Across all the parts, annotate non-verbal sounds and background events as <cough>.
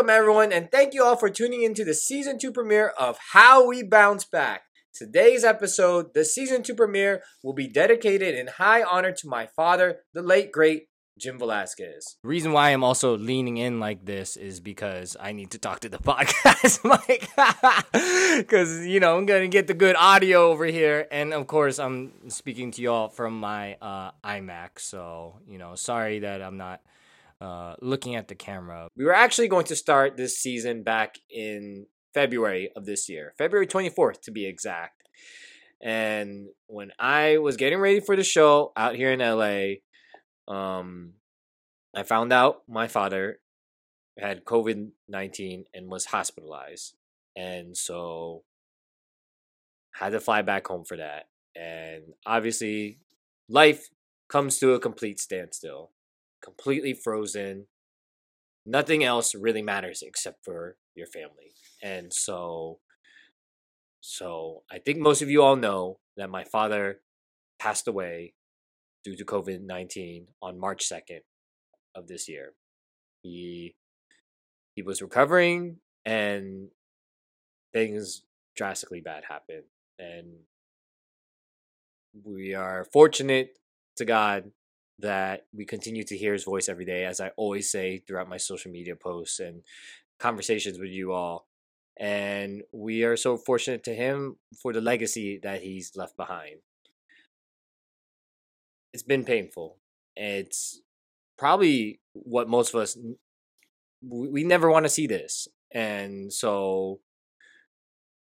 Welcome, everyone, and thank you all for tuning into the season two premiere of How We Bounce Back. Today's episode, the season two premiere, will be dedicated in high honor to my father, the late great Jim Velasquez. The reason why I'm also leaning in like this is because I need to talk to the <laughs> podcast mic. <laughs> Because, you know, I'm going to get the good audio over here. And of course, I'm speaking to y'all from my uh, iMac. So, you know, sorry that I'm not uh, looking at the camera. We were actually going to start this season back in February of this year, February 24th to be exact. And when I was getting ready for the show out here in LA, um, I found out my father had COVID 19 and was hospitalized. And so had to fly back home for that. And obviously, life comes to a complete standstill completely frozen. Nothing else really matters except for your family. And so so I think most of you all know that my father passed away due to COVID-19 on March 2nd of this year. He he was recovering and things drastically bad happened and we are fortunate to God that we continue to hear his voice every day, as I always say throughout my social media posts and conversations with you all. And we are so fortunate to him for the legacy that he's left behind. It's been painful. It's probably what most of us we never want to see this. And so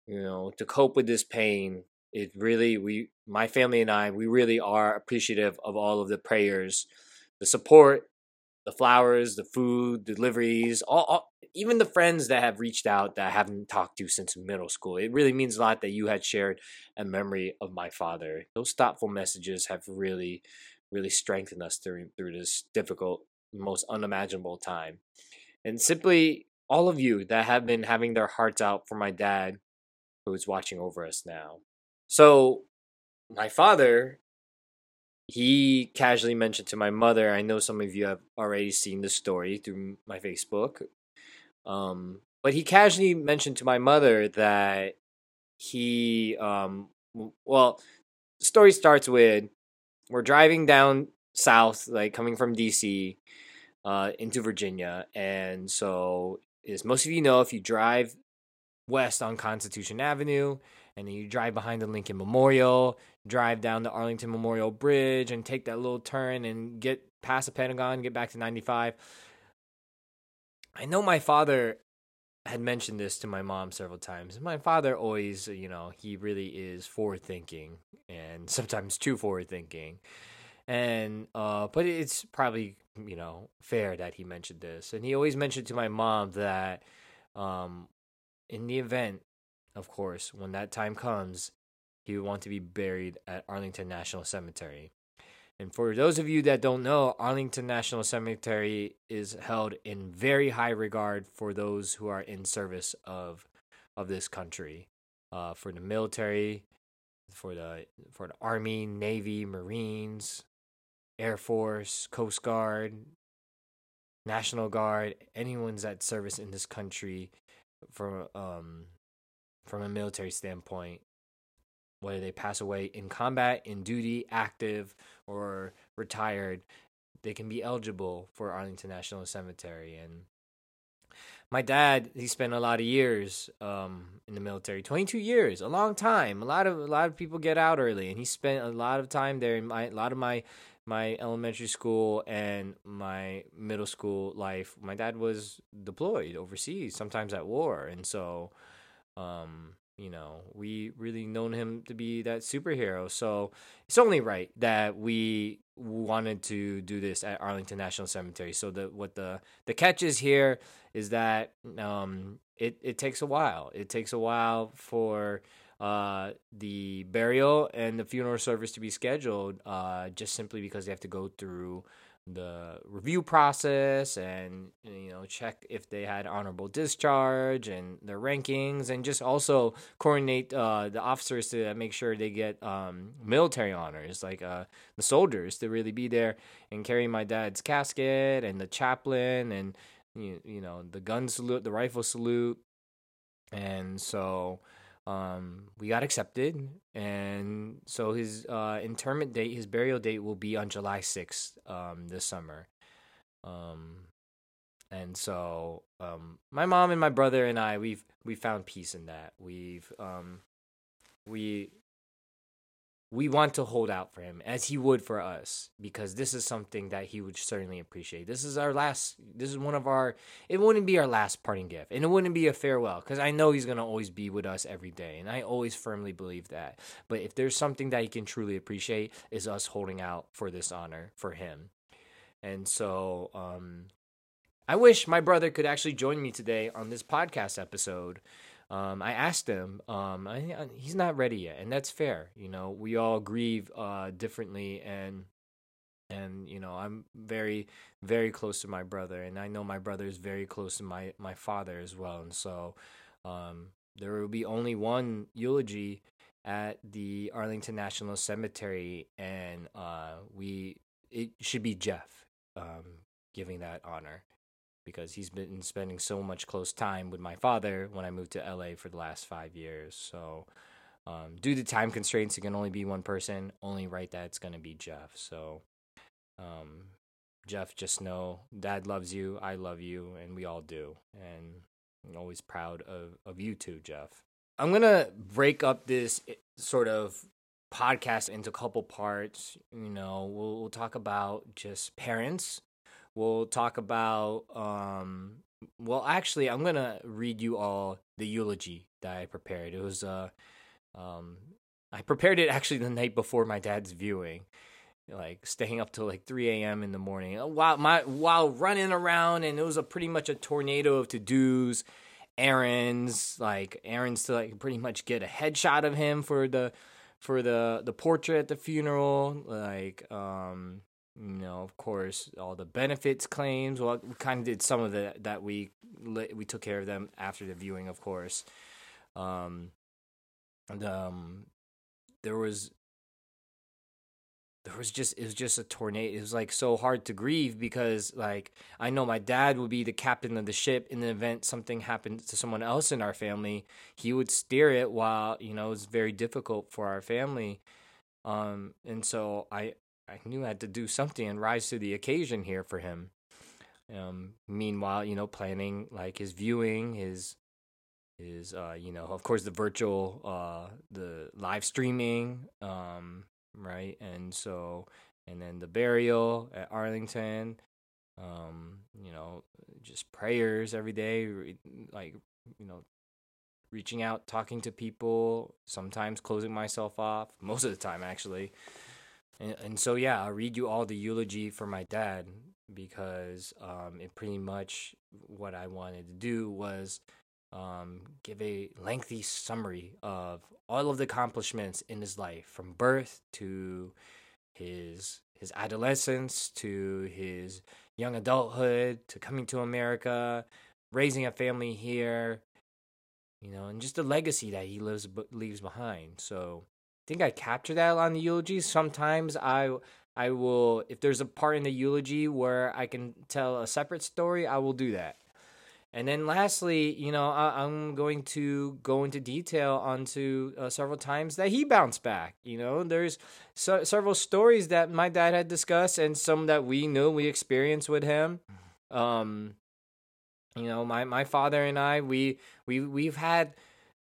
you know, to cope with this pain, it really we my family and I we really are appreciative of all of the prayers, the support, the flowers, the food, deliveries, all, all even the friends that have reached out that I haven't talked to since middle school. It really means a lot that you had shared a memory of my father. Those thoughtful messages have really really strengthened us through through this difficult, most unimaginable time. And simply all of you that have been having their hearts out for my dad who is watching over us now. So, my father, he casually mentioned to my mother. I know some of you have already seen the story through my Facebook. Um, but he casually mentioned to my mother that he, um, well, the story starts with we're driving down south, like coming from DC uh, into Virginia. And so, as most of you know, if you drive west on Constitution Avenue, and then you drive behind the Lincoln Memorial, drive down the Arlington Memorial Bridge, and take that little turn and get past the Pentagon, get back to 95. I know my father had mentioned this to my mom several times. My father always, you know, he really is forward thinking and <laughs> sometimes too forward thinking. And uh but it's probably, you know, fair that he mentioned this. And he always mentioned to my mom that um in the event, of course, when that time comes, he would want to be buried at Arlington National Cemetery. And for those of you that don't know, Arlington National Cemetery is held in very high regard for those who are in service of of this country, uh, for the military, for the for the Army, Navy, Marines, Air Force, Coast Guard, National Guard, anyone's at service in this country from um from a military standpoint whether they pass away in combat, in duty, active, or retired, they can be eligible for Arlington National Cemetery. And my dad he spent a lot of years um, in the military 22 years a long time. A lot of a lot of people get out early and he spent a lot of time there in my a lot of my my elementary school and my middle school life. My dad was deployed overseas sometimes at war. And so um, you know, we really known him to be that superhero. So it's only right that we wanted to do this at Arlington National Cemetery. So the what the the catch is here is that um it it takes a while. It takes a while for uh the burial and the funeral service to be scheduled uh just simply because they have to go through the review process and you know check if they had honorable discharge and their rankings and just also coordinate uh, the officers to make sure they get um, military honors like uh, the soldiers to really be there and carry my dad's casket and the chaplain and you, you know the gun salute the rifle salute. And so um, we got accepted, and so his uh, interment date, his burial date, will be on July sixth um, this summer. Um, and so um, my mom and my brother and I, we've we found peace in that. We've um, we we want to hold out for him as he would for us because this is something that he would certainly appreciate. This is our last this is one of our it wouldn't be our last parting gift and it wouldn't be a farewell cuz I know he's going to always be with us every day and I always firmly believe that. But if there's something that he can truly appreciate is us holding out for this honor for him. And so um I wish my brother could actually join me today on this podcast episode um, I asked him, um, I, I, he's not ready yet, and that's fair. You know, we all grieve uh, differently, and and you know, I'm very, very close to my brother, and I know my brother is very close to my my father as well, and so um, there will be only one eulogy at the Arlington National Cemetery, and uh, we it should be Jeff um, giving that honor because he's been spending so much close time with my father when I moved to LA for the last five years. So, um, due to time constraints, it can only be one person. Only right that it's gonna be Jeff. So, um, Jeff, just know Dad loves you, I love you, and we all do. And I'm always proud of of you too, Jeff. I'm gonna break up this eh, sort of podcast into a couple parts. You know, we'll, we'll talk about just parents We'll talk about um well actually I'm gonna read you all the eulogy that I prepared. It was uh um I prepared it actually the night before my dad's viewing. Like staying up till like 3 a.m. in the morning uh, while my while running around and it was a pretty much a tornado of to dos, errands, like errands to like pretty much get a headshot of him for the for the the portrait at the funeral, like um you know, of course, all the benefits claims. Well, we kind of did some of the that we we took care of them after the viewing, of course. Um, and um, there was there was just it was just a tornado. It was like so hard to grieve because like I know my dad would be the captain of the ship in the event something happened to someone else in our family. He would steer it while you know it was very difficult for our family. Um, and so I I knew I had to do something and rise to the occasion here for him. Um, meanwhile, you know, planning like his viewing, his his uh, you know, of course the virtual uh the live streaming, um, right? And so and then the burial at Arlington, um, you know, just prayers every day, like you know, reaching out, talking to people, sometimes closing myself off, most of the time actually. And, and so yeah, I'll read you all the eulogy for my dad because um, it pretty much what I wanted to do was um, give a lengthy summary of all of the accomplishments in his life from birth to his his adolescence to his young adulthood to coming to America, raising a family here, you know, and just the legacy that he lives leaves behind. So think I capture that on the eulogy. Sometimes I I will if there's a part in the eulogy where I can tell a separate story, I will do that. And then lastly, you know, I, am going to go into detail onto uh, several times that he bounced back. You know, there's so, several stories that my dad had discussed and some that we knew we experienced with him. Um, you know, my my father and I, we we we've had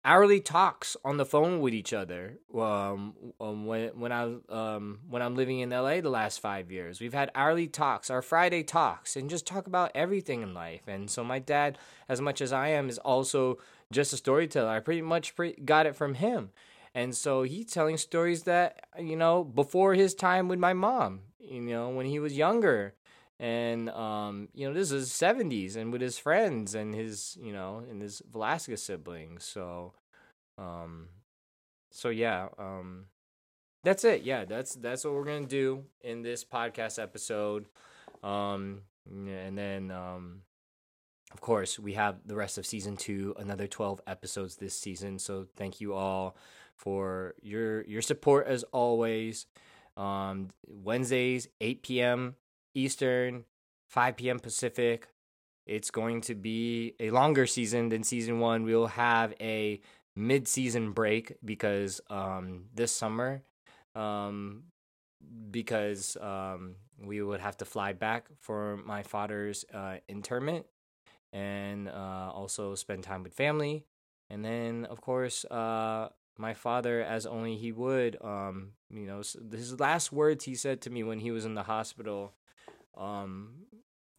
hourly talks on the phone with each other. Um, um when when I um when I'm living in LA the last five years, we've had hourly talks, our Friday talks, and just talk about everything in life. And so my dad, as much as I am, is also just a storyteller. I pretty much pre- got it from him. And so he's telling stories that, you know, before his time with my mom, you know, when he was younger. And, um, you know, this is 70s and with his friends and his, you know, and his Velasquez siblings. So, um, so yeah, um, that's it. Yeah, that's, that's what we're to do in this podcast episode. Um, and then, um, of course, we have the rest of season two, another 12 episodes this season. So thank you all for your your support as always. Um, Wednesdays, 8 p.m. Eastern, 5 p.m. Pacific. It's going to be a longer season than season one. We'll have a mid-season break because um, this summer, um, because um, we would have to fly back for my father's uh, interment and uh, also spend time with family. And then, of course, uh, my father, as only he would, um, you know, his last words he said to me when he was in the hospital um,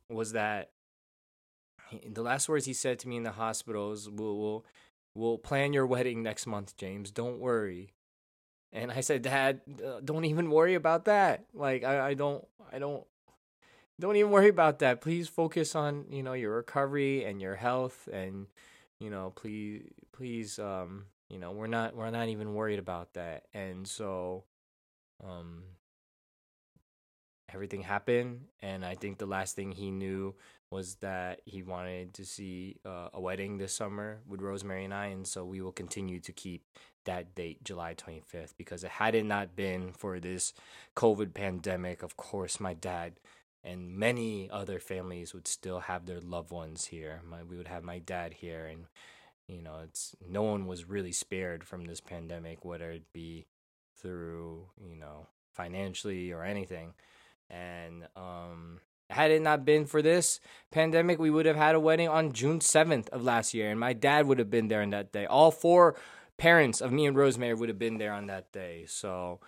was that the last words he said to me in the hospital was, we'll, we'll, we'll plan your wedding next month, James. Don't worry. And I said, Dad, don't even worry about that. Like, I, I don't, I don't, don't even worry about that. Please focus on you know your recovery and your health, and you know please please um you know we're not we're not even worried about that. And so um everything happened, and I think the last thing he knew was that he wanted to see uh, a wedding this summer with Rosemary and I, and so we will continue to keep that date, July 25th, because it had it not been for this COVID pandemic, of course, my dad and many other families would still have their loved ones here. My, we would have my dad here, and you know, it's no one was really spared from this pandemic, whether it be through you know financially or anything. And um, had it not been for this pandemic, we would have had a wedding on June seventh of last year, and my dad would have been there on that day. All four parents of me and Rosemary would have been there on that day. So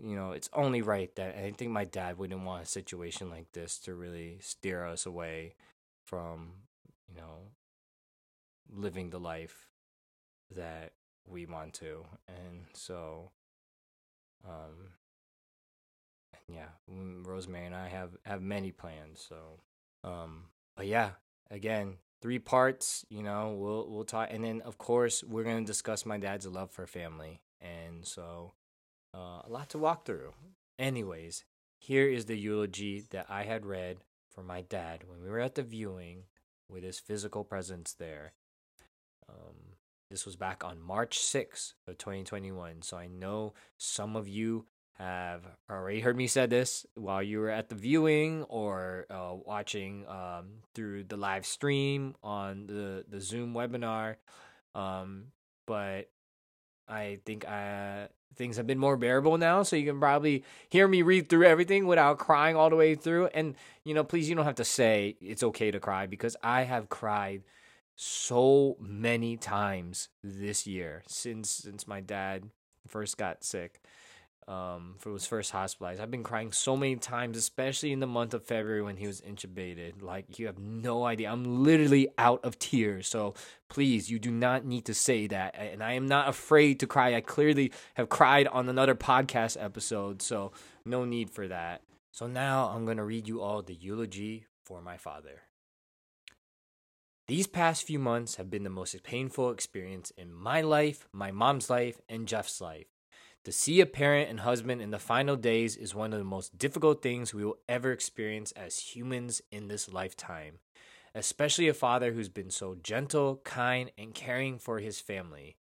you know, it's only right that I think my dad wouldn't want a situation like this to really steer us away from, you know, living the life that we want to. And so, um, yeah, Rosemary and I have have many plans. So, um, but yeah, again, three parts. You know, we'll we'll talk, and then of course we're gonna discuss my dad's love for family, and so uh, a lot to walk through. Anyways, here is the eulogy that I had read for my dad when we were at the viewing with his physical presence there. Um, this was back on March 6th of 2021. So I know some of you have already heard me say this while you were at the viewing or uh, watching um, through the live stream on the, the Zoom webinar. Um, but I think I, uh, things have been more bearable now, so you can probably hear me read through everything without crying all the way through. And you know, please, you don't have to say it's okay to cry because I have cried so many times this year since since my dad first got sick um, for his first hospitalized. I've been crying so many times, especially in the month of February when he was intubated. Like, you have no idea. I'm literally out of tears. So please, you do not need to say that. And I am not afraid to cry. I clearly have cried on another podcast episode. So no need for that. So now I'm going to read you all the eulogy for my father. These past few months have been the most painful experience in my life, my mom's life, and Jeff's life. To see a parent and husband in the final days is one of the most difficult things we will ever experience as humans in this lifetime, especially a father who's been so gentle, kind, and caring for his family.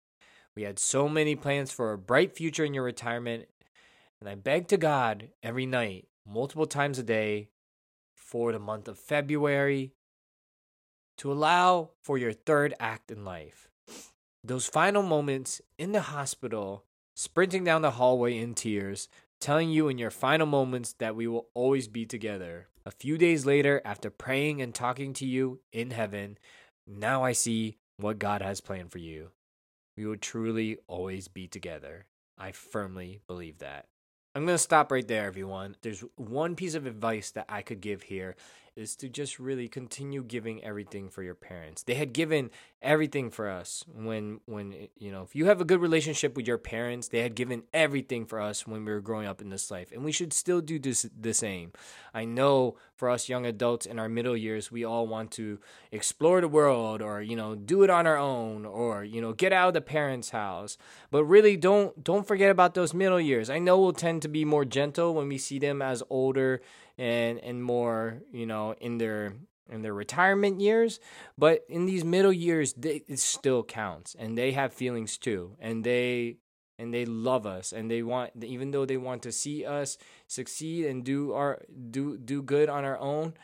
We had so many plans for a bright future in your retirement, and I beg to God every night, multiple times a day, for the month of February to allow for your third act in life. Those final moments in the hospital sprinting down the hallway in tears, telling you in your final moments that we will always be together. A few days later, after praying and talking to you in heaven, Now I see what God has planned for you. We will truly always be together. I firmly believe that. I'm going to stop right there, everyone. There's one piece of advice that I could give here is to just really continue giving everything for your parents. They had given everything for us when when you know, if you have a good relationship with your parents, they had given everything for us when we were growing up in this life. And we should still do this, the same. I know for us young adults in our middle years, we all want to explore the world or, you know, do it on our own or, you know, get out of the parents' house. But really don't don't forget about those middle years. I know we'll tend to be more gentle when we see them as older and and more you know in their in their retirement years. But in these middle years they, it still counts and they have feelings too and they and they love us and they want even though they want to see us succeed and do our do do good on our own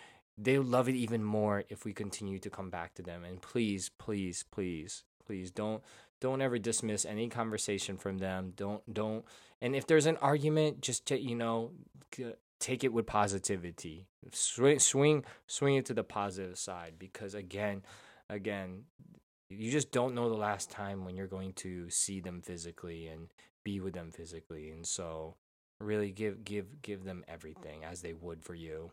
they love it even more if we continue to come back to them. And please please please please don't don't ever dismiss any conversation from them. Don't don't and if there's an argument just to you know take it with positivity. Swing, swing, swing it to the positive side because again, again, you just don't know the last time when you're going to see them physically and be with them physically, and so really give give give them everything as they would for you.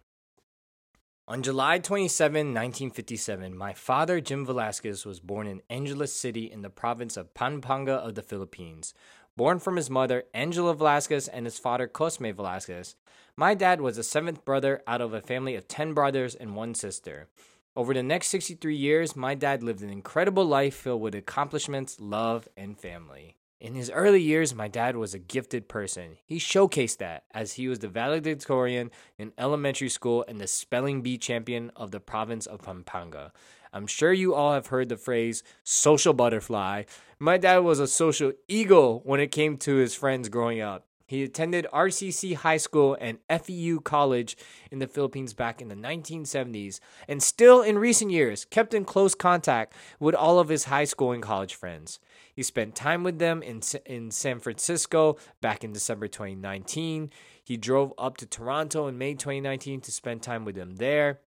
On July 27, 1957, my father, Jim Velasquez, was born in Angeles City in the province of Pampanga of the Philippines. Born from his mother, Angela Velasquez, and his father, Cosme Velasquez, my dad was the seventh brother out of a family of 10 brothers and one sister. Over the next 63 years, my dad lived an incredible life filled with accomplishments, love, and family. In his early years, my dad was a gifted person. He showcased that as he was the valedictorian in elementary school and the spelling bee champion of the province of Pampanga. I'm sure you all have heard the phrase social butterfly. My dad was a social eagle when it came to his friends growing up. He attended RCC High School and FEU College in the Philippines back in the 1970s, and still in recent years kept in close contact with all of his high school and college friends. He spent time with them in, in San Francisco back in December 2019. He drove up to Toronto in May 2019 to spend time with them there.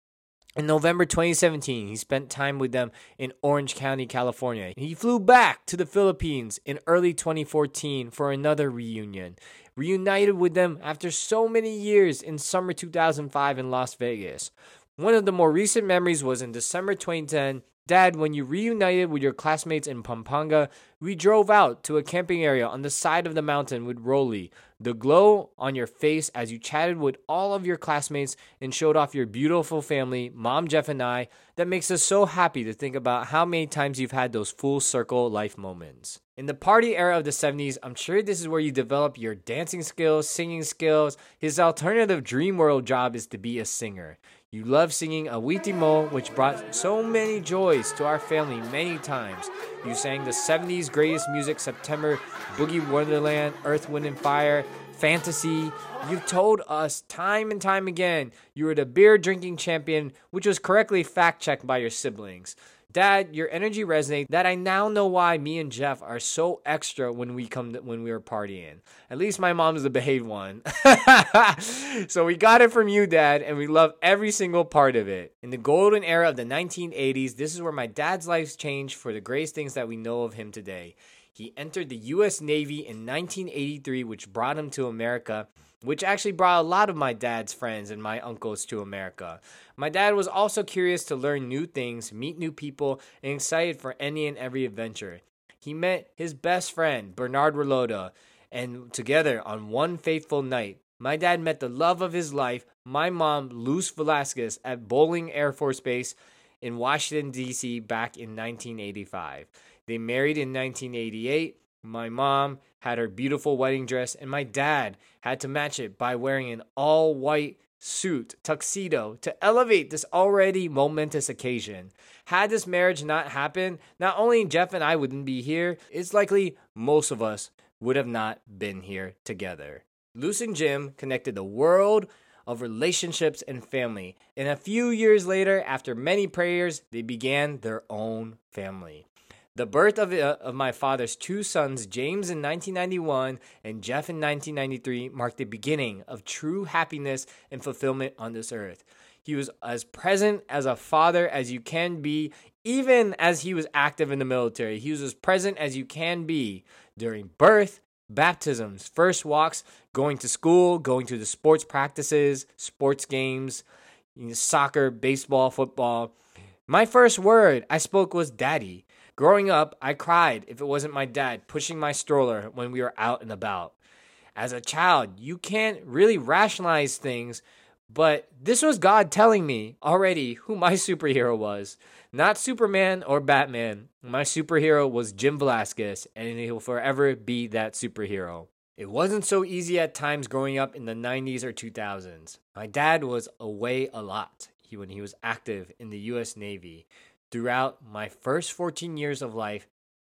In November 2017, he spent time with them in Orange County, California. He flew back to the Philippines in early 2014 for another reunion reunited with them after so many years in summer 2005 in Las Vegas. One of the more recent memories was in December 2010. Dad, when you reunited with your classmates in Pampanga, we drove out to a camping area on the side of the mountain with Roly. The glow on your face as you chatted with all of your classmates and showed off your beautiful family, Mom, Jeff, and I, that makes us so happy to think about how many times you've had those full circle life moments. In the party era of the 70s, I'm sure this is where you develop your dancing skills, singing skills. His alternative dream world job is to be a singer. You love singing Awitin Mo, which brought so many joys to our family many times. You sang the 70s greatest music September, Boogie Wonderland, Earth, Wind, and Fire, Fantasy. You've told us time and time again you were the beer drinking champion, which was correctly fact checked by your siblings. Dad, your energy resonates. That I now know why me and Jeff are so extra when we come to, when we were partying. At least my mom's the behaved one. <laughs> so we got it from you, Dad, and we love every single part of it. In the golden era of the 1980s, this is where my dad's life changed for the greatest things that we know of him today. He entered the U.S. Navy in 1983, which brought him to America which actually brought a lot of my dad's friends and my uncles to America. My dad was also curious to learn new things, meet new people, and excited for any and every adventure. He met his best friend, Bernard Rolota, and together on one faithful night, my dad met the love of his life, my mom, Luz Velasquez, at Bolling Air Force Base in Washington, D.C., back in 1985. They married in 1988 my mom had her beautiful wedding dress, and my dad had to match it by wearing an all white suit, tuxedo, to elevate this already momentous occasion. Had this marriage not happened, not only Jeff and I wouldn't be here, it's likely most of us would have not been here together. Luz and Jim connected the world of relationships and family, and a few years later, after many prayers, they began their own family. The birth of, uh, of my father's two sons, James in 1991 and Jeff in 1993, marked the beginning of true happiness and fulfillment on this earth. He was as present as a father as you can be, even as he was active in the military. He was as present as you can be during birth, baptisms, first walks, going to school, going to the sports practices, sports games, you know, soccer, baseball, football. My first word I spoke was daddy. Growing up, I cried if it wasn't my dad pushing my stroller when we were out and about. As a child, you can't really rationalize things, but this was God telling me already who my <laughs> superhero was. Not Superman or Batman. My superhero was Jim Velasquez, and he will forever be that superhero. It wasn't so easy at times growing up in the 90s or 2000s. My dad was away a lot when he was active in the US Navy. Throughout my first 14 years of life,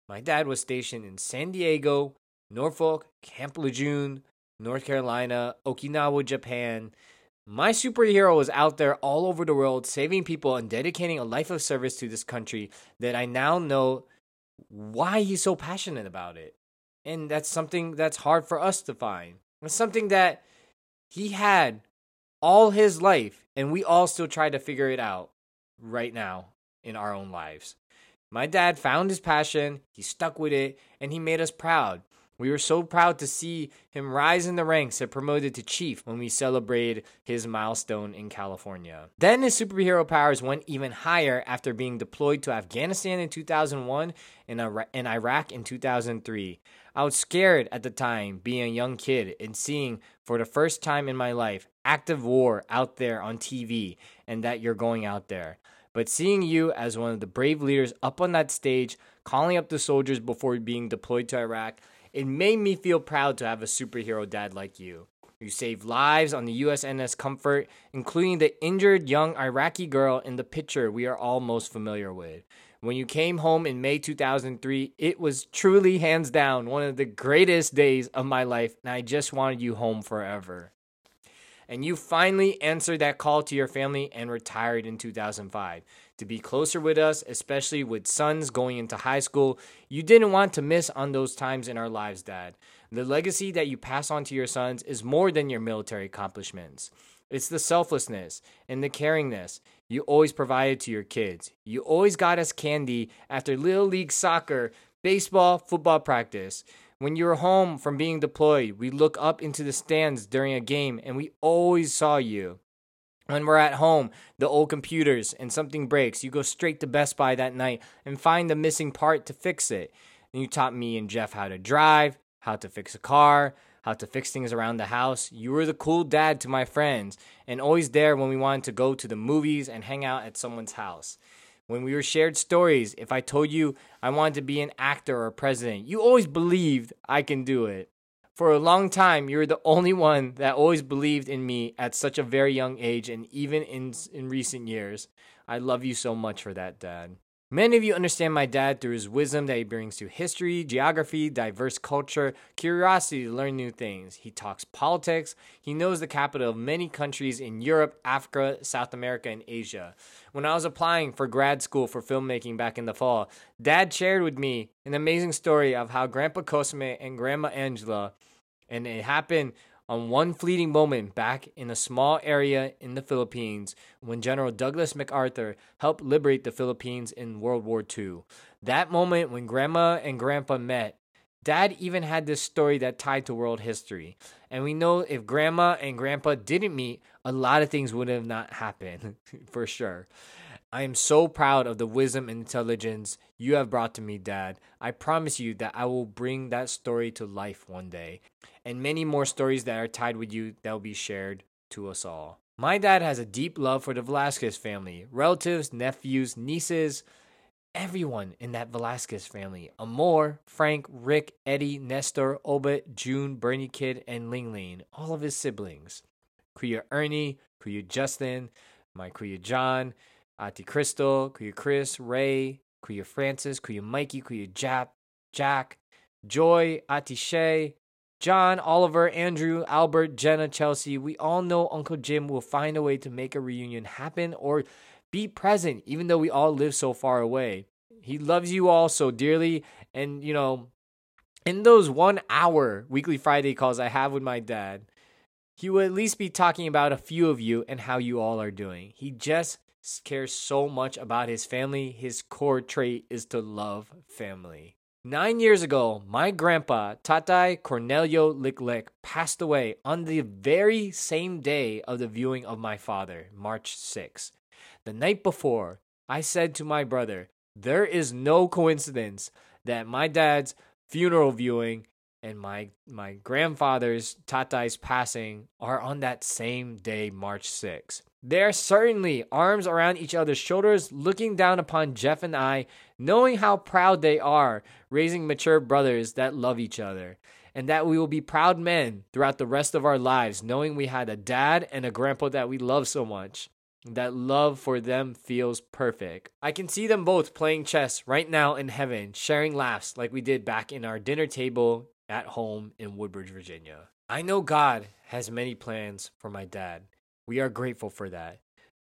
my dad was stationed in San Diego, Norfolk, Camp Lejeune, North Carolina, Okinawa, Japan. My superhero was out there all over the world saving people and dedicating a life of service to this country that I now know why he's so passionate about it. And that's something that's hard for us to find. It's something that he had all his life, and we all still try to figure it out right now in our own lives. My dad found his passion, he stuck with it, and he made us proud. We were so proud to see him rise in the ranks and promoted to chief when we celebrated his milestone in California. Then his superhero powers went even higher after being deployed to Afghanistan in 2001 and Iraq in 2003. I was scared at the time, being a young kid and seeing for the first time in my life active war out there on TV and that you're going out there. But seeing you as one of the brave leaders up on that stage, calling up the soldiers before being deployed to Iraq, it made me feel proud to have a superhero dad like you. You saved lives on the USNS Comfort, including the injured young Iraqi girl in the picture we are all most familiar with. When you came home in May 2003, it was truly hands down one of the greatest days of my life, and I just wanted you home forever and you finally answered that call to your family and retired in 2005. To be closer with us, especially with sons going into high school, you didn't want to miss on those times in our lives, Dad. The legacy that you pass on to your sons is more than your military accomplishments. It's the selflessness and the caringness you always provided to your kids. You always got us candy after Little League soccer, baseball, football practice. When you were home from being deployed, we look up into the stands during a game and we always saw you. When we're at home, the old computers and something breaks, you go straight to Best Buy that night and find the missing part to fix it. And you taught me and Jeff how to drive, how to fix a car, how to fix things around the house. You were the cool dad to my friends and always there when we wanted to go to the movies and hang out at someone's house when we were shared stories, if I told you I wanted to be an actor or president, you always believed I can do it. For a long time, you were the only one that always believed in me at such a very young age and even in in recent years. I love you so much for that, Dad. Many of you understand my dad through his wisdom that he brings to history, geography, diverse culture, curiosity to learn new things. He talks politics. He knows the capital of many countries in Europe, Africa, South America, and Asia. When I was applying for grad school for filmmaking back in the fall, dad shared with me an amazing story of how Grandpa Cosme and Grandma Angela, and it happened on one fleeting moment back in a small area in the Philippines when General Douglas MacArthur helped liberate the Philippines in World War II. That moment when Grandma and Grandpa met, Dad even had this story that tied to world history. And we know if Grandma and Grandpa didn't meet, a lot of things would have not happened, <laughs> for sure. I am so proud of the wisdom and intelligence you have brought to me, Dad. I promise you that I will bring that story to life one day, and many more stories that are tied with you that will be shared to us all. My dad has a deep love for the Velasquez family, relatives, nephews, nieces, everyone in that Velasquez family. Amor, Frank, Rick, Eddie, Nestor, Obet, June, Bernie Kid, and Ling Ling, all of his siblings. Kuya Ernie, Kuya Justin, my Kuya John, Ate Crystal, Kuya Chris, Ray, Kuya Francis, Kuya Mikey, Kuya Jap, Jack, Joy, Ate Shay, John, Oliver, Andrew, Albert, Jenna, Chelsea. We all know Uncle Jim will find a way to make a reunion happen or be present, even though we all live so far away. He loves you all so dearly. And, you know, in those one hour weekly Friday calls I have with my dad, he will at least be talking about a few of you and how you all are doing. He just cares so much about his family. His core trait is to love family. Nine years ago, my grandpa, Tatai Cornelio Licklick, passed away on the very same day of the viewing of my father, March 6. The night before, I said to my brother, There is no coincidence that my dad's funeral viewing and my my grandfather's Tatai's passing are on that same day, March 6. They're certainly arms around each other's shoulders, looking down upon Jeff and I, knowing how proud they are, raising mature brothers that love each other, and that we will be proud men throughout the rest of our lives, knowing we had a dad and a grandpa that we love so much. That love for them feels perfect. I can see them both playing chess right now in heaven, sharing laughs like we did back in our dinner table at home in Woodbridge, Virginia. I know God has many plans for my dad. We are grateful for that.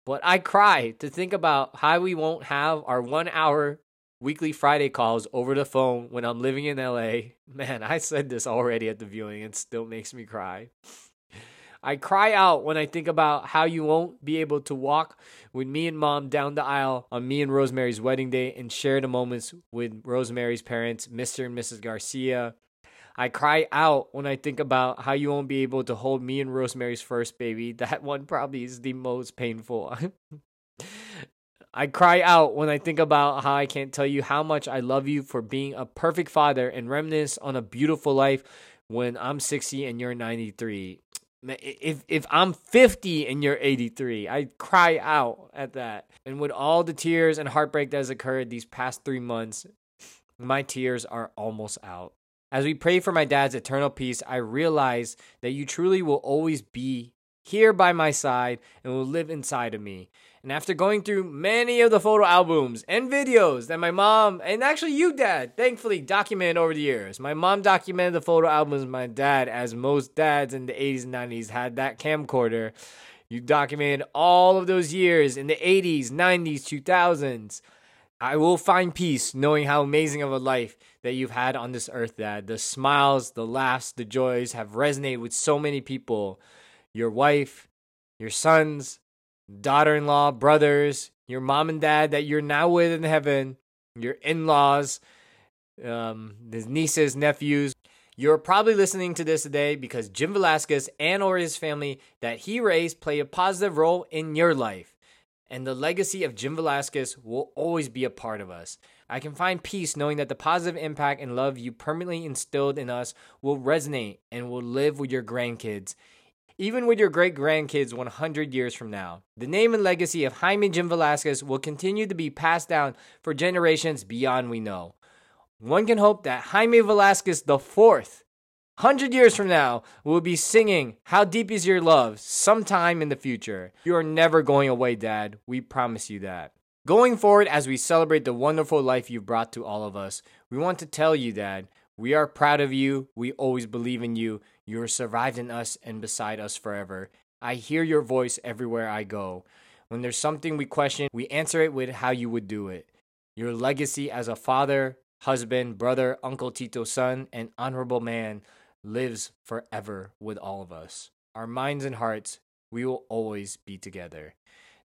But I cry to think about how we won't have our one hour weekly Friday calls over the phone when I'm living in LA. <laughs> Man, I said this already at the viewing and still makes me cry. I cry out when I think about how you won't be able to walk with me and mom down the aisle on me and Rosemary's wedding day and share the moments with Rosemary's parents, Mr. and Mrs. Garcia, I cry out when I think about how you won't be able to hold me and Rosemary's first baby. <laughs> That one probably is the most painful. <laughs> I cry out when I think about how I can't tell you how much I love you for being a perfect father and reminisce on a beautiful life when I'm 60 and you're 93. <tsk> If if I'm 50 and you're 83, I cry out at that. And with all the tears and heartbreak that has occurred these past 3 months, my tears are almost out. As we pray for my dad's eternal peace, I realize that you truly will always be here by my side and will live inside of me. And after going through many of the photo albums and videos that my mom and actually you, dad, thankfully documented over the years, my mom documented the photo albums. My dad, as most dads in the 80s and 90s, had that camcorder. You documented all of those years in the 80s, 90s, 2000s. I will find peace knowing how amazing of a life that you've had on this earth, Dad. The smiles, the laughs, the joys have resonated with so many people. Your wife, your sons, daughter in law, brothers, your mom and dad that you're now with in heaven, your in laws, um, nieces, nephews. You're probably listening to this today because Jim Velasquez and or his family that he raised play a positive role in your life and the legacy of Jim Velasquez will always be a part of us. I can find peace knowing that the positive impact and love you permanently instilled in us will resonate and will live with your grandkids, even with your great grandkids 100 years from now. The name and legacy of Jaime Jim Velasquez will continue to be passed down for generations beyond we know. One can hope that Jaime Velasquez IV 100 years from now, we'll be singing How Deep Is Your Love sometime in the future. You are never going away, Dad. We promise you that. Going forward, as we celebrate the wonderful life you've brought to all of us, we want to tell you, Dad, we are proud of you. We always believe in you. You are survived in us and beside us forever. I hear your voice everywhere I go. When there's something we question, we answer it with how you would do it. Your legacy as a father, husband, brother, uncle, Tito, son, and honorable man lives forever with all of us. Our minds and hearts, we will always be together.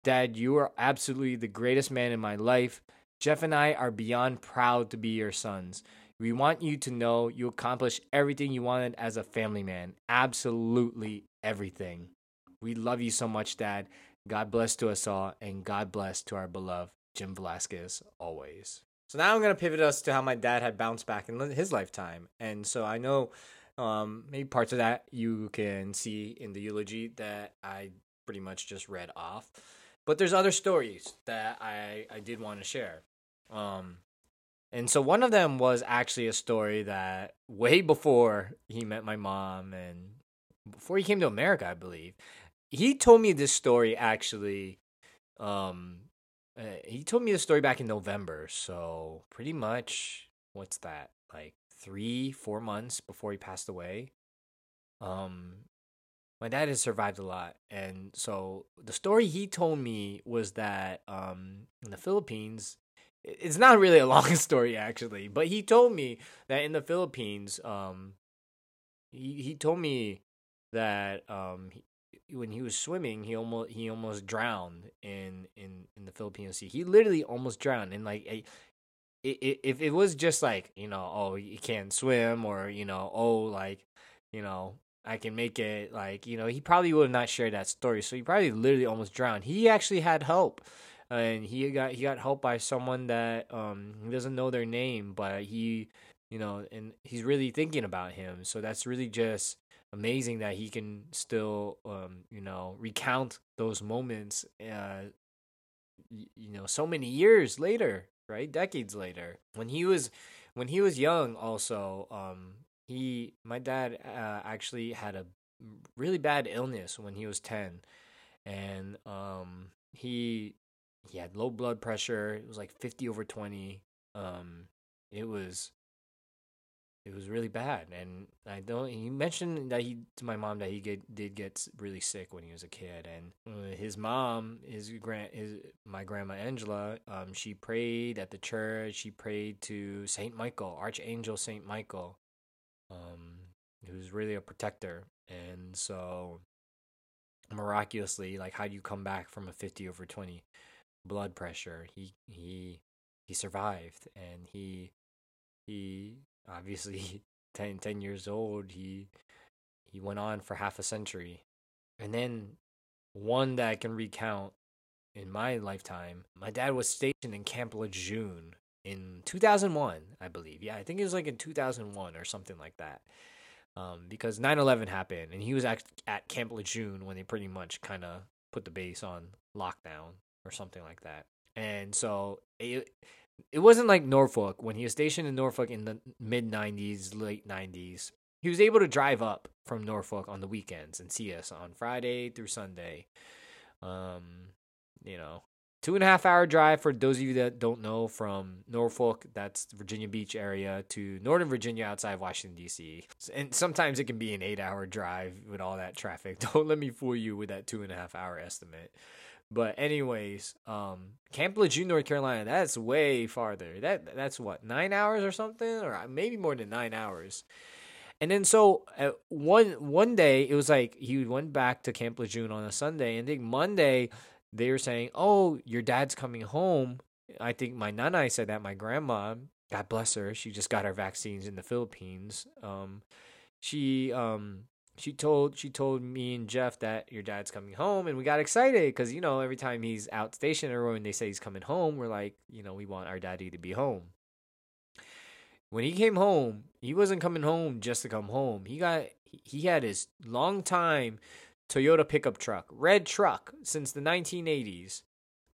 Dad, you are absolutely the greatest man in my life. Jeff and I are beyond proud to be your sons. We want you to know you accomplished everything you wanted as a family man. Absolutely everything. We love you so much, Dad. God bless to us all, and God bless to our beloved Jim Velasquez always. So now I'm going to pivot us to how my dad had bounced back in his lifetime. And so I know um, maybe parts of that you can see in the eulogy that I pretty much just read off. But there's other stories that I, I did want to share. Um, and so one of them was actually a story that way before he met my mom and before he came to America, I believe. He told me this story actually. Um, uh, he told me the story back in November. So pretty much, what's that? Like three, four months before he passed away. Um, my dad has survived a lot, and so the story he told me was that um, in the Philippines, it's not really a <laughs> long story actually, but he told me that in the Philippines, um, he he told me that um he, when he was swimming, he almost he almost drowned in in in the Filipino Sea. He literally almost drowned, and like if it was just like you know, oh, you can't swim, or you know, oh, like you know, I can make it, like you know, he probably would have not shared that story. So he probably literally almost drowned. He actually had help, and he got he got help by someone that um he doesn't know their name, but he you know, and he's really thinking about him. So that's really just amazing that he can still um you know recount those moments uh you know so many years later right decades later when he was when he was young also um he my dad uh, actually had a really bad illness when he was 10 and um he he had low blood pressure. It was like 50 over 20 um it was it was really bad and i don't he mentioned that he to my mom that he get, did get really sick when he was a kid and uh, his mom his grand his my grandma angela um she prayed at the church. She prayed to saint michael archangel saint michael um who's really a protector. And so miraculously like how do you come back from a 50 over 20 blood pressure? He he he survived and he he obviously <laughs> 10, 10 years old he he went on for half a century. And then one that i can recount in my lifetime my dad was stationed in camp lejeune in 2001 i believe yeah i think it was like in 2001 or something like that um, because 9-11 happened and he was at, at camp lejeune when they pretty much kind of put the base on lockdown or something like that and so it, it wasn't like Norfolk when he was stationed in Norfolk in the mid 90s, late 90s. He was able to drive up from Norfolk on the weekends and see us on Friday through Sunday. Um, you know, two and a half hour drive for those of you that don't know from Norfolk, that's Virginia Beach area, to Northern Virginia outside of Washington, D.C. And sometimes it can be an eight hour drive with all that traffic. <laughs> Don't let me fool you with that two and a half hour estimate. But anyways, um, Camp Lejeune, North Carolina, that's way farther. That that's what nine hours or something, or maybe more than nine hours. And then so uh, one one day it was like he went back to Camp Lejeune on a Sunday, and I think Monday they were saying, "Oh, your dad's coming home." I think my nana said that. My grandma, God bless her, she just got her vaccines in the Philippines. Um, she um she told she told me and Jeff that your dad's coming home, and we got excited because you know every time he's out station or when they say he's coming home, we're like, you know, we want our daddy to be home. When he came home, he wasn't coming home just to come home. He got he had his long time Toyota pickup truck, red truck since the 1980s.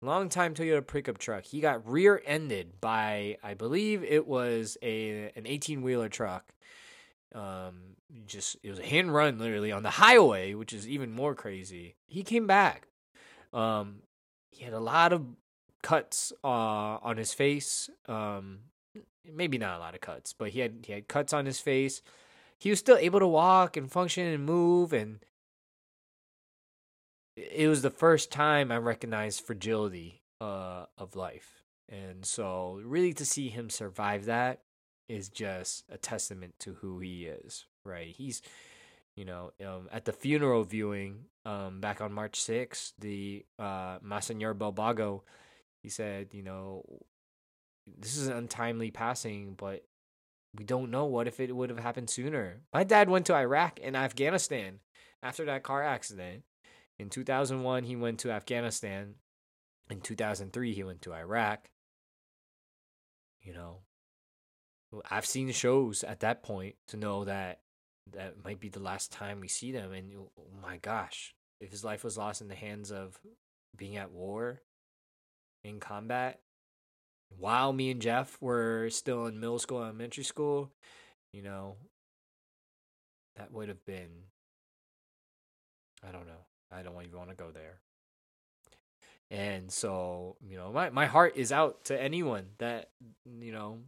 Long time Toyota pickup truck. He got rear-ended by I believe it was a an 18-wheeler truck um, just it was a hand run literally on the highway, which is even more crazy. He came back. Um, he had a lot of cuts uh, on his face. Um, maybe not a lot of cuts, but he had he had cuts on his face. He was still able to walk and function and move, and it was the first time I recognized fragility uh, of life. And so, really, to see him survive that is just a testament to who he is, right? He's, you know, um, at the funeral viewing um, back on March 6th, the uh, Monsignor Belbago, he said, you know, this is an untimely passing, but we don't know what if it would have happened sooner. My dad went to Iraq and Afghanistan after that car accident. In 2001, he went to Afghanistan. In 2003, he went to Iraq. You know, I've seen the shows at that point to know that that might be the last time we see them. And oh, oh my gosh, if his life was lost in the hands of being at war, in combat, while me and Jeff were still in middle school, elementary school, you know, that would have been. I don't know. I don't even want to go there. And so, you know, my, my heart is out to anyone that, you know,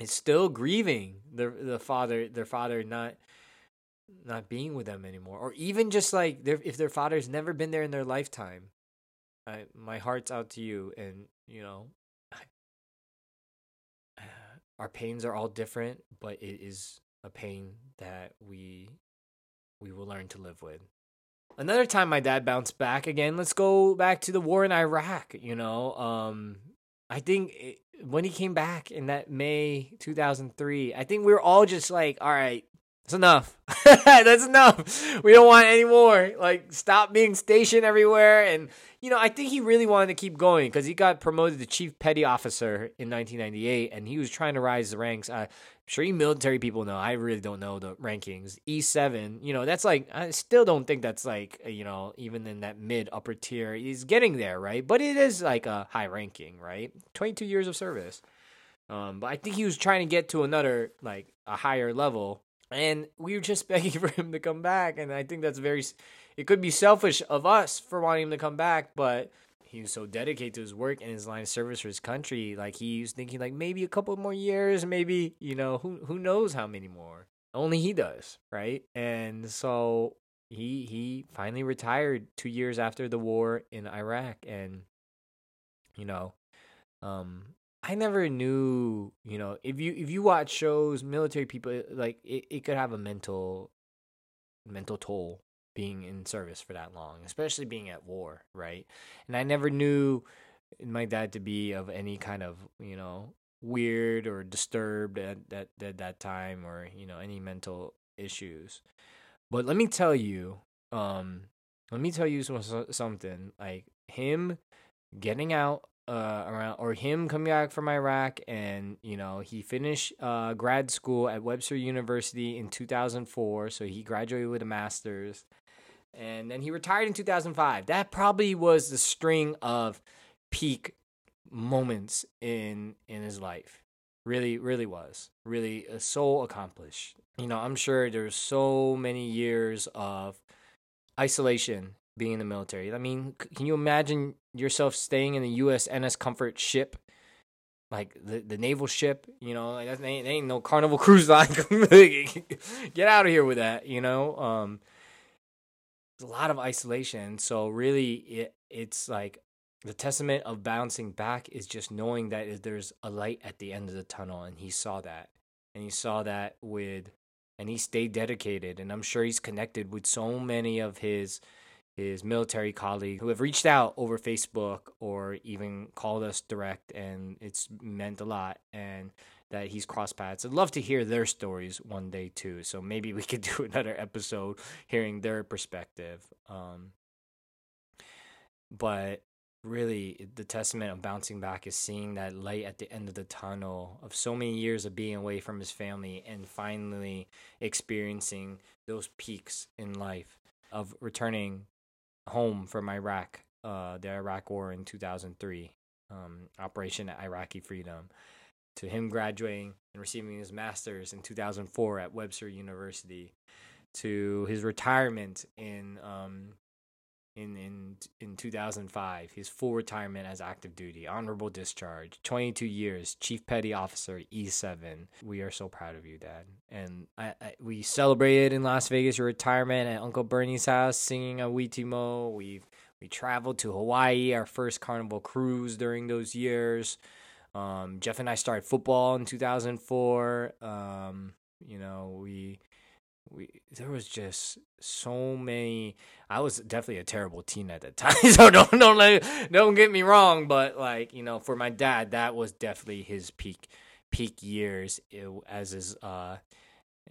is still grieving the the father their father not not being with them anymore or even just like their if their father's never been there in their lifetime I, my heart's out to you and you know <sighs> our pains are all different but it is a pain that we we will learn to live with. Another time my dad bounced back again. Let's go back to the war in Iraq. You know, um, I think it, when he came back in that May 2003, I think we were all just like, all right, that's enough. <laughs> that's enough. We don't want any more. Like, stop being stationed everywhere. And, you know, I think he really wanted to keep going because he got promoted to chief petty officer in 1998 and he was trying to rise the ranks. I'm sure you military people know. I really don't know the rankings. E7, you know, that's like, I still don't think that's like, you know, even in that mid upper tier. He's getting there, right? But it is like a high ranking, right? 22 years of service. Um, but I think he was trying to get to another, like, a higher level and we were just <laughs> begging for him to come back. And I think that's very, it could be selfish of us for wanting him to come back, but he was so dedicated to his work and his line of service for his country. Like he was thinking, like maybe a couple more years, maybe you know who who knows how many more. Only he does, right? And so he he finally retired two years after the war in Iraq, and you know, um, I never knew, you know, if you if you watch shows, military people like it, it could have a mental mental toll being in service for that long, especially being at war, right? And I never knew my dad to be of any kind of, you know, weird or disturbed at that at that time or, you know, any mental issues. But let me tell you, um let me tell you something like him getting out uh, around or him coming back from Iraq and you know he finished uh, grad school at Webster University in 2004 so he graduated with a master's and then he retired in 2005 that probably was the string of peak moments in in his life really really was really uh, so accomplished you know I'm sure there's so many years of isolation being in the military. I mean, can you imagine yourself staying in the USNS Comfort ship? Like the, the naval ship, you know, like that ain't, ain't no Carnival <laughs> cruise line. <laughs> Get out of here with that, you know. Um, a lot of isolation. So really, it it's like the testament of bouncing back is just knowing that there's a light at the end of the tunnel, and he saw that, and he saw that with, and he stayed dedicated, and I'm sure he's connected with so many of his his military colleagues who have reached out over Facebook or even called us direct, and it's meant a lot. And that he's crossed paths. I'd love to hear their stories one day too. So maybe we could <laughs> do another episode hearing their perspective. Um, but really, the testament of bouncing back is seeing that light at the end of the tunnel of so many years of being away from his family and finally experiencing those peaks in life of returning home from Iraq, uh, the Iraq War in 2003, um, Operation Iraqi Freedom, to him graduating and receiving his master's in 2004 at Webster University, to his retirement in um, in in in 2005 his full retirement as active duty honorable discharge 22 years chief petty officer e7 we are so proud of you dad. And I, I, we celebrated in las vegas your retirement at uncle bernie's house singing Awitin Mo. we've we traveled to hawaii our first carnival cruise during those years um, jeff and i started football in 2004 um, you know we we there was just so many I was definitely a terrible teen at that time. <laughs> so don't don't let, don't get me wrong, but like, you know, for my dad that was definitely his peak peak years as his uh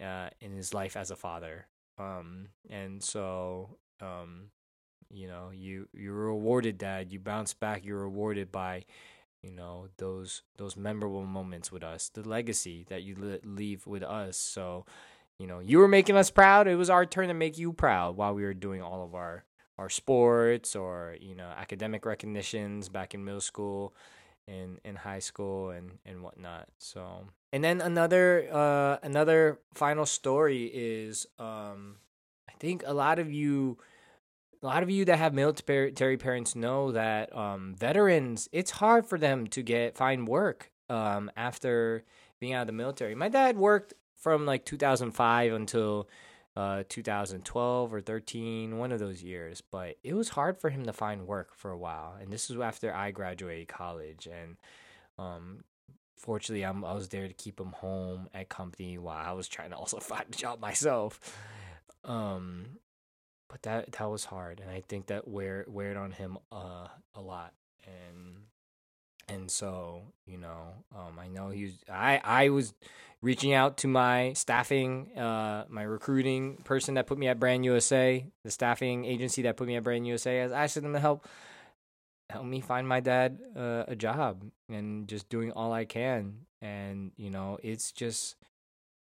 uh in his life as a father. Um and so um you know, you you're rewarded dad, you bounce back, you're rewarded by you know those those memorable moments with us the legacy that you leave with us so you know, you were making us proud. It was our turn to make you proud while we were doing all of our our sports or you know academic recognitions back in middle school and in high school and and whatnot. So and then another uh another final story is um I think a lot of you a lot of you that have military parents know that um, veterans it's hard for them to get find work um, after being out of the military. My dad worked from like 2005 until uh, 2012 or 13, one of those years. But it was hard for him to find work for a while, and this was after I graduated college. And um, fortunately, I'm, I was there to keep him home at company while I was trying to also <laughs> find a job myself. Um, but that that was hard, and I think that wear weared on him uh a lot, and and so you know, um, I know he was. I I was reaching out to my staffing, uh, my recruiting person that put me at Brand USA, the staffing agency that put me at Brand USA. I was asking them to help help me find my dad uh, a job and just doing all I can. And you know, it's just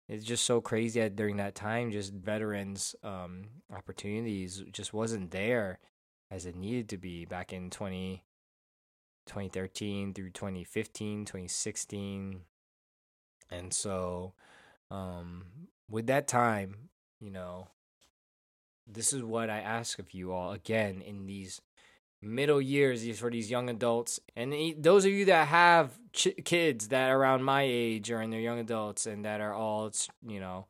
it's just so crazy that during that time, just veterans um, opportunities just wasn't there as it needed to be back in 20, 2013 through 2015, 2016. And so, um, with that time, you know, this is what I ask of you all again in these middle years these for these young adults and those of you that have ch- kids that are around my age or in their young adults and that are all you know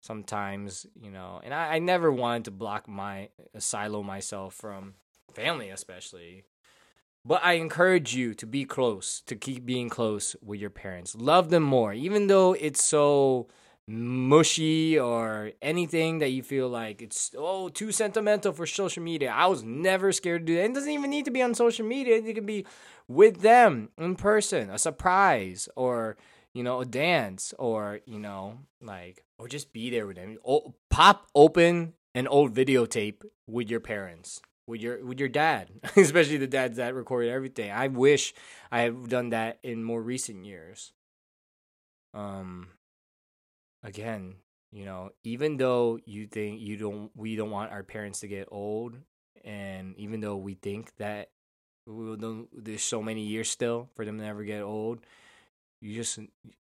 sometimes you know and I, I never wanted to block my silo myself from family especially but I encourage you to be close, to keep being close with your parents. Love them more, even though it's so mushy or anything that you feel like it's oh too sentimental for social media. I was never scared to do that. It doesn't even need to be on social media. It can be with them in person, a surprise or you know a dance or you know like or just be there with them. O- pop open an old videotape with your parents with your with your dad, <laughs> especially the dads that recorded everything. I wish I had done that in more recent years. Um again, you know, even though you think you don't we don't want our parents to get old and even though we think that we don't, there's so many years still for them to never get old, you just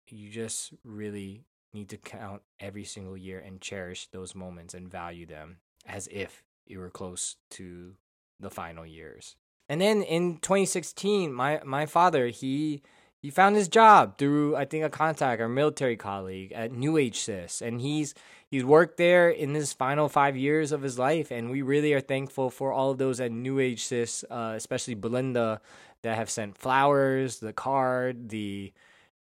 you just really need to count every single year and cherish those moments and value them as if you were close to the final years. And then in 2016, my my father he he found his job through I think a contact, our military colleague at NewAgeSys, and he's he's worked there in his final five years of his life, and we really are thankful for all of those at NewAgeSys, uh, especially Belinda, that have sent flowers, the card, the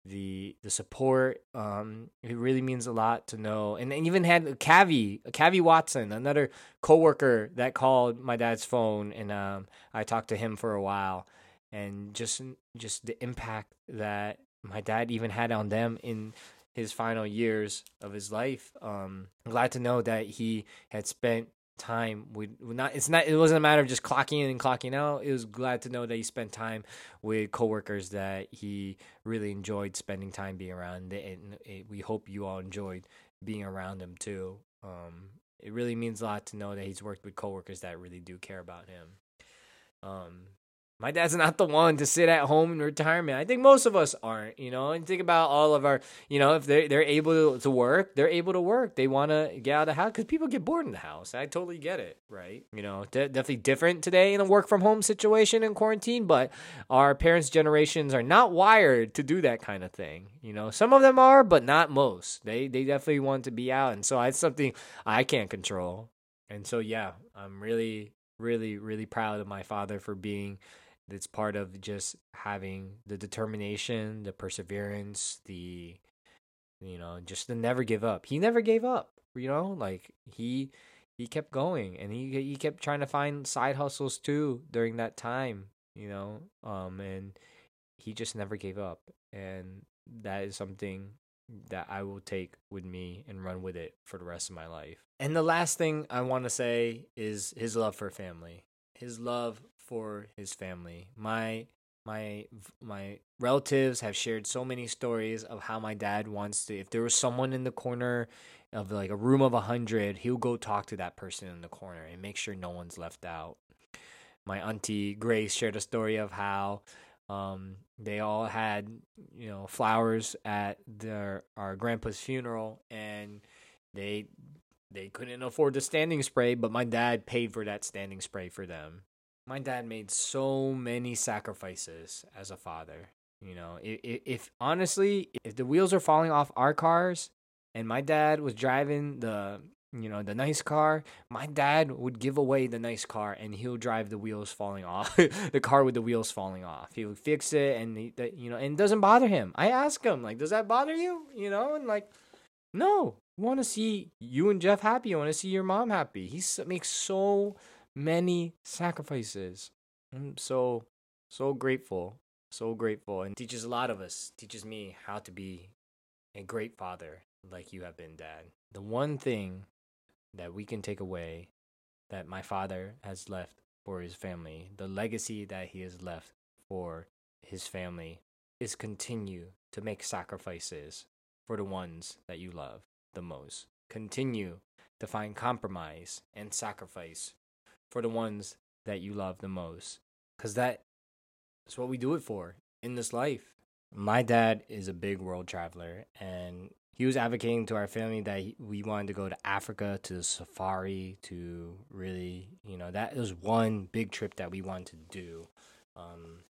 the the support. Um, it really means a lot to know. And, and even had Cavi, Cavi Watson, another coworker that called my dad's phone, and um, I talked to him for a while, and just just the impact that my dad even had on them in his final years of his life. Um, I'm glad to know that he had spent time with not it's not it wasn't a matter of just clocking in and clocking out. It was glad to know that he spent time with coworkers that he really enjoyed spending time being around and we hope you all enjoyed being around him too. Um, it really means a lot to know that he's worked with coworkers that really do care about him. Um, my dad's not the one to sit at home in retirement. I think most of us aren't, you know. And think about all of our, you know, if they they're able to, to work, they're able to work. They want to get out of the house because people get bored in the house. I totally get it, right? You know, de- definitely different today in a work from home situation in quarantine, but our parents' generations are not wired to do that kind of thing. You know, some of them are, but not most. They they definitely want to be out, and so it's something I can't control. And so yeah, I'm really really really proud of my father for being it's part of just having the determination, the perseverance, the you know, just to never give up. He never gave up, you know? Like he he kept going and he he kept trying to find side hustles too during that time, you know? Um and he just never gave up. And that is something that I will take with me and run with it for the rest of my life. And the last thing I want to say is his love for family. His love for his family. My my my relatives have shared so many stories of how my dad wants to if there was someone in the corner of like a room of a hundred he'll go talk to that person in the corner and make sure no one's left out my auntie grace shared a story of how um, they all had you know flowers at their our grandpa's funeral and they they couldn't afford the standing spray but my dad paid for that standing spray for them my dad made so many sacrifices as a father. You know, if, if, honestly, if the wheels are falling off our cars and my dad was driving the you know the nice car my dad would give away the nice car and he'll drive the wheels falling off <laughs> the car with the wheels falling off he would fix it and he, you know and it doesn't bother him i ask him like does that bother you you know and like no want to see you and Jeff happy. I want to see your mom happy. He makes so many sacrifices. I'm so so grateful, so grateful, and teaches a lot of us. Teaches me how to be a great father, like you have been, Dad. The one thing that we can take away that my father has left for his family, the legacy that he has left for his family, is continue to make sacrifices for the ones that you love the most. Continue to find compromise and sacrifice for the ones that you love the most. Because that is what we do it for in this life. My dad is a big world traveler, and he was advocating to our family that we wanted to go to Africa to the safari to really, you know, that was one big trip that we wanted to do. Um,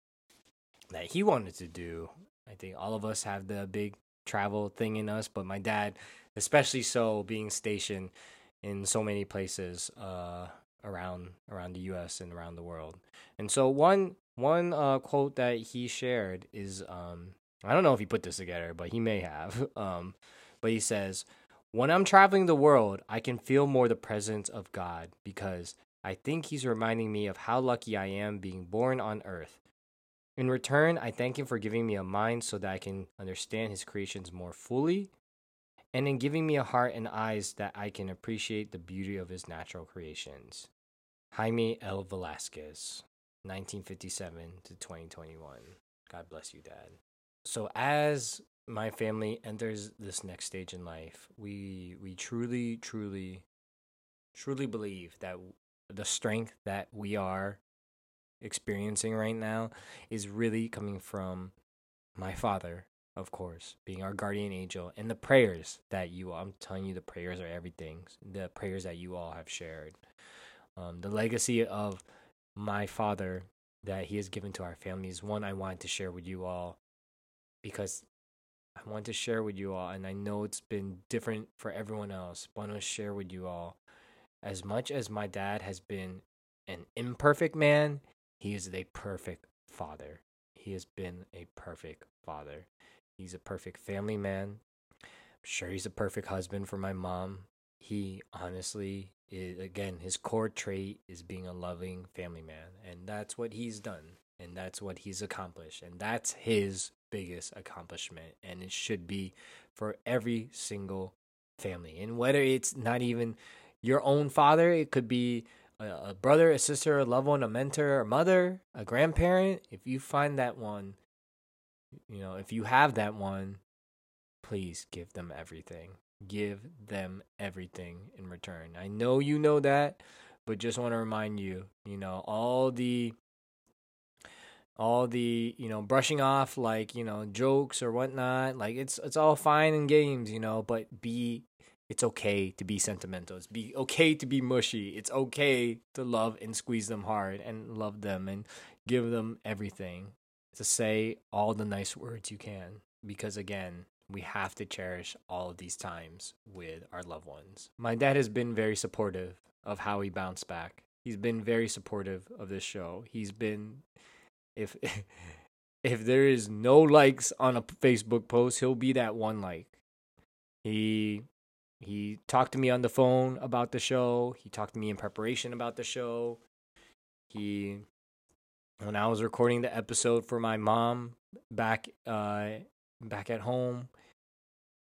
that he wanted to do. I think all of us have the big travel thing in us, but my dad, especially so, being stationed in so many places uh, around around the U.S. and around the world. And so one one uh, quote that he shared is um, I don't know if he put this together, but he may have. <laughs> Um, but he says, "When I'm traveling the world, I can feel more the presence of God because I think He's reminding me of how lucky I am being born on Earth." In return, I thank him for giving me a mind so that I can understand his creations more fully, and in giving me a heart and eyes that I can appreciate the beauty of his natural creations. Jaime L. Velasquez, 1957 to 2021. God bless you, Dad. So, as my family enters this next stage in life, we we truly, truly, truly believe that the strength that we are experiencing right now is really coming from my father, of course, being our guardian angel, and the prayers that you I'm telling you, the prayers are everything. The prayers that you all have shared. Um, the legacy of my father that he has given to our family is one I wanted to share with you all because I want to share with you all, and I know it's been different for everyone else, but I want to share with you all. As much as my dad has been an imperfect man, he is a perfect father. He has been a perfect father. He's a perfect family man. I'm sure he's a perfect husband for my mom. He honestly is, again, his core trait is being a loving family man. And that's what he's done. And that's what he's accomplished. And that's his biggest accomplishment. And it should be for every single family. And whether it's not even your own father, it could be a, brother, a sister, a loved one, a mentor, a mother, a grandparent, if you find that one, you know, if you have that one, please give them everything. Give them everything in return. I know you know that, but just want to remind you, you know, all the all the you know brushing off like you know jokes or whatnot like it's it's all fine in games you know but be it's okay to be sentimental. It's be okay to be mushy. It's okay to love and squeeze them hard and love them and give them everything. To say all the nice words you can because again, we have to cherish all of these times with our loved ones. My dad has been very supportive of how he bounced back. He's been very supportive of this show. He's been if <laughs> if there is no likes on a Facebook post, he'll be that one like. He he talked to me on the phone about the show. He talked to me in preparation about the show. He when I was recording the episode for my mom back uh back at home,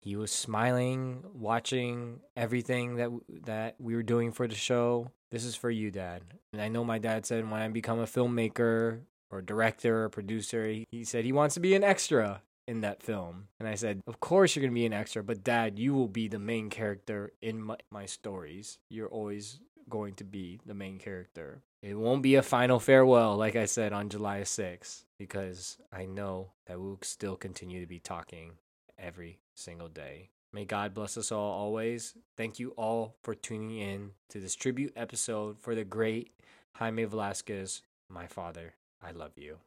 he was smiling, watching everything that that we were doing for the show. This is for you, Dad. And I know my dad said when I become a filmmaker or director or producer, he, said he wants to be an extra in that film. And I said, Of course you're going to be an extra, but dad, you will be the main character in my, my stories. You're always going to be the main character. It won't be a final farewell, like I said on July 6th, because I know that we'll still continue to be talking every single day. May God bless us all always. Thank you all for tuning in to this tribute episode for the great Jaime Velasquez, my father. I love you.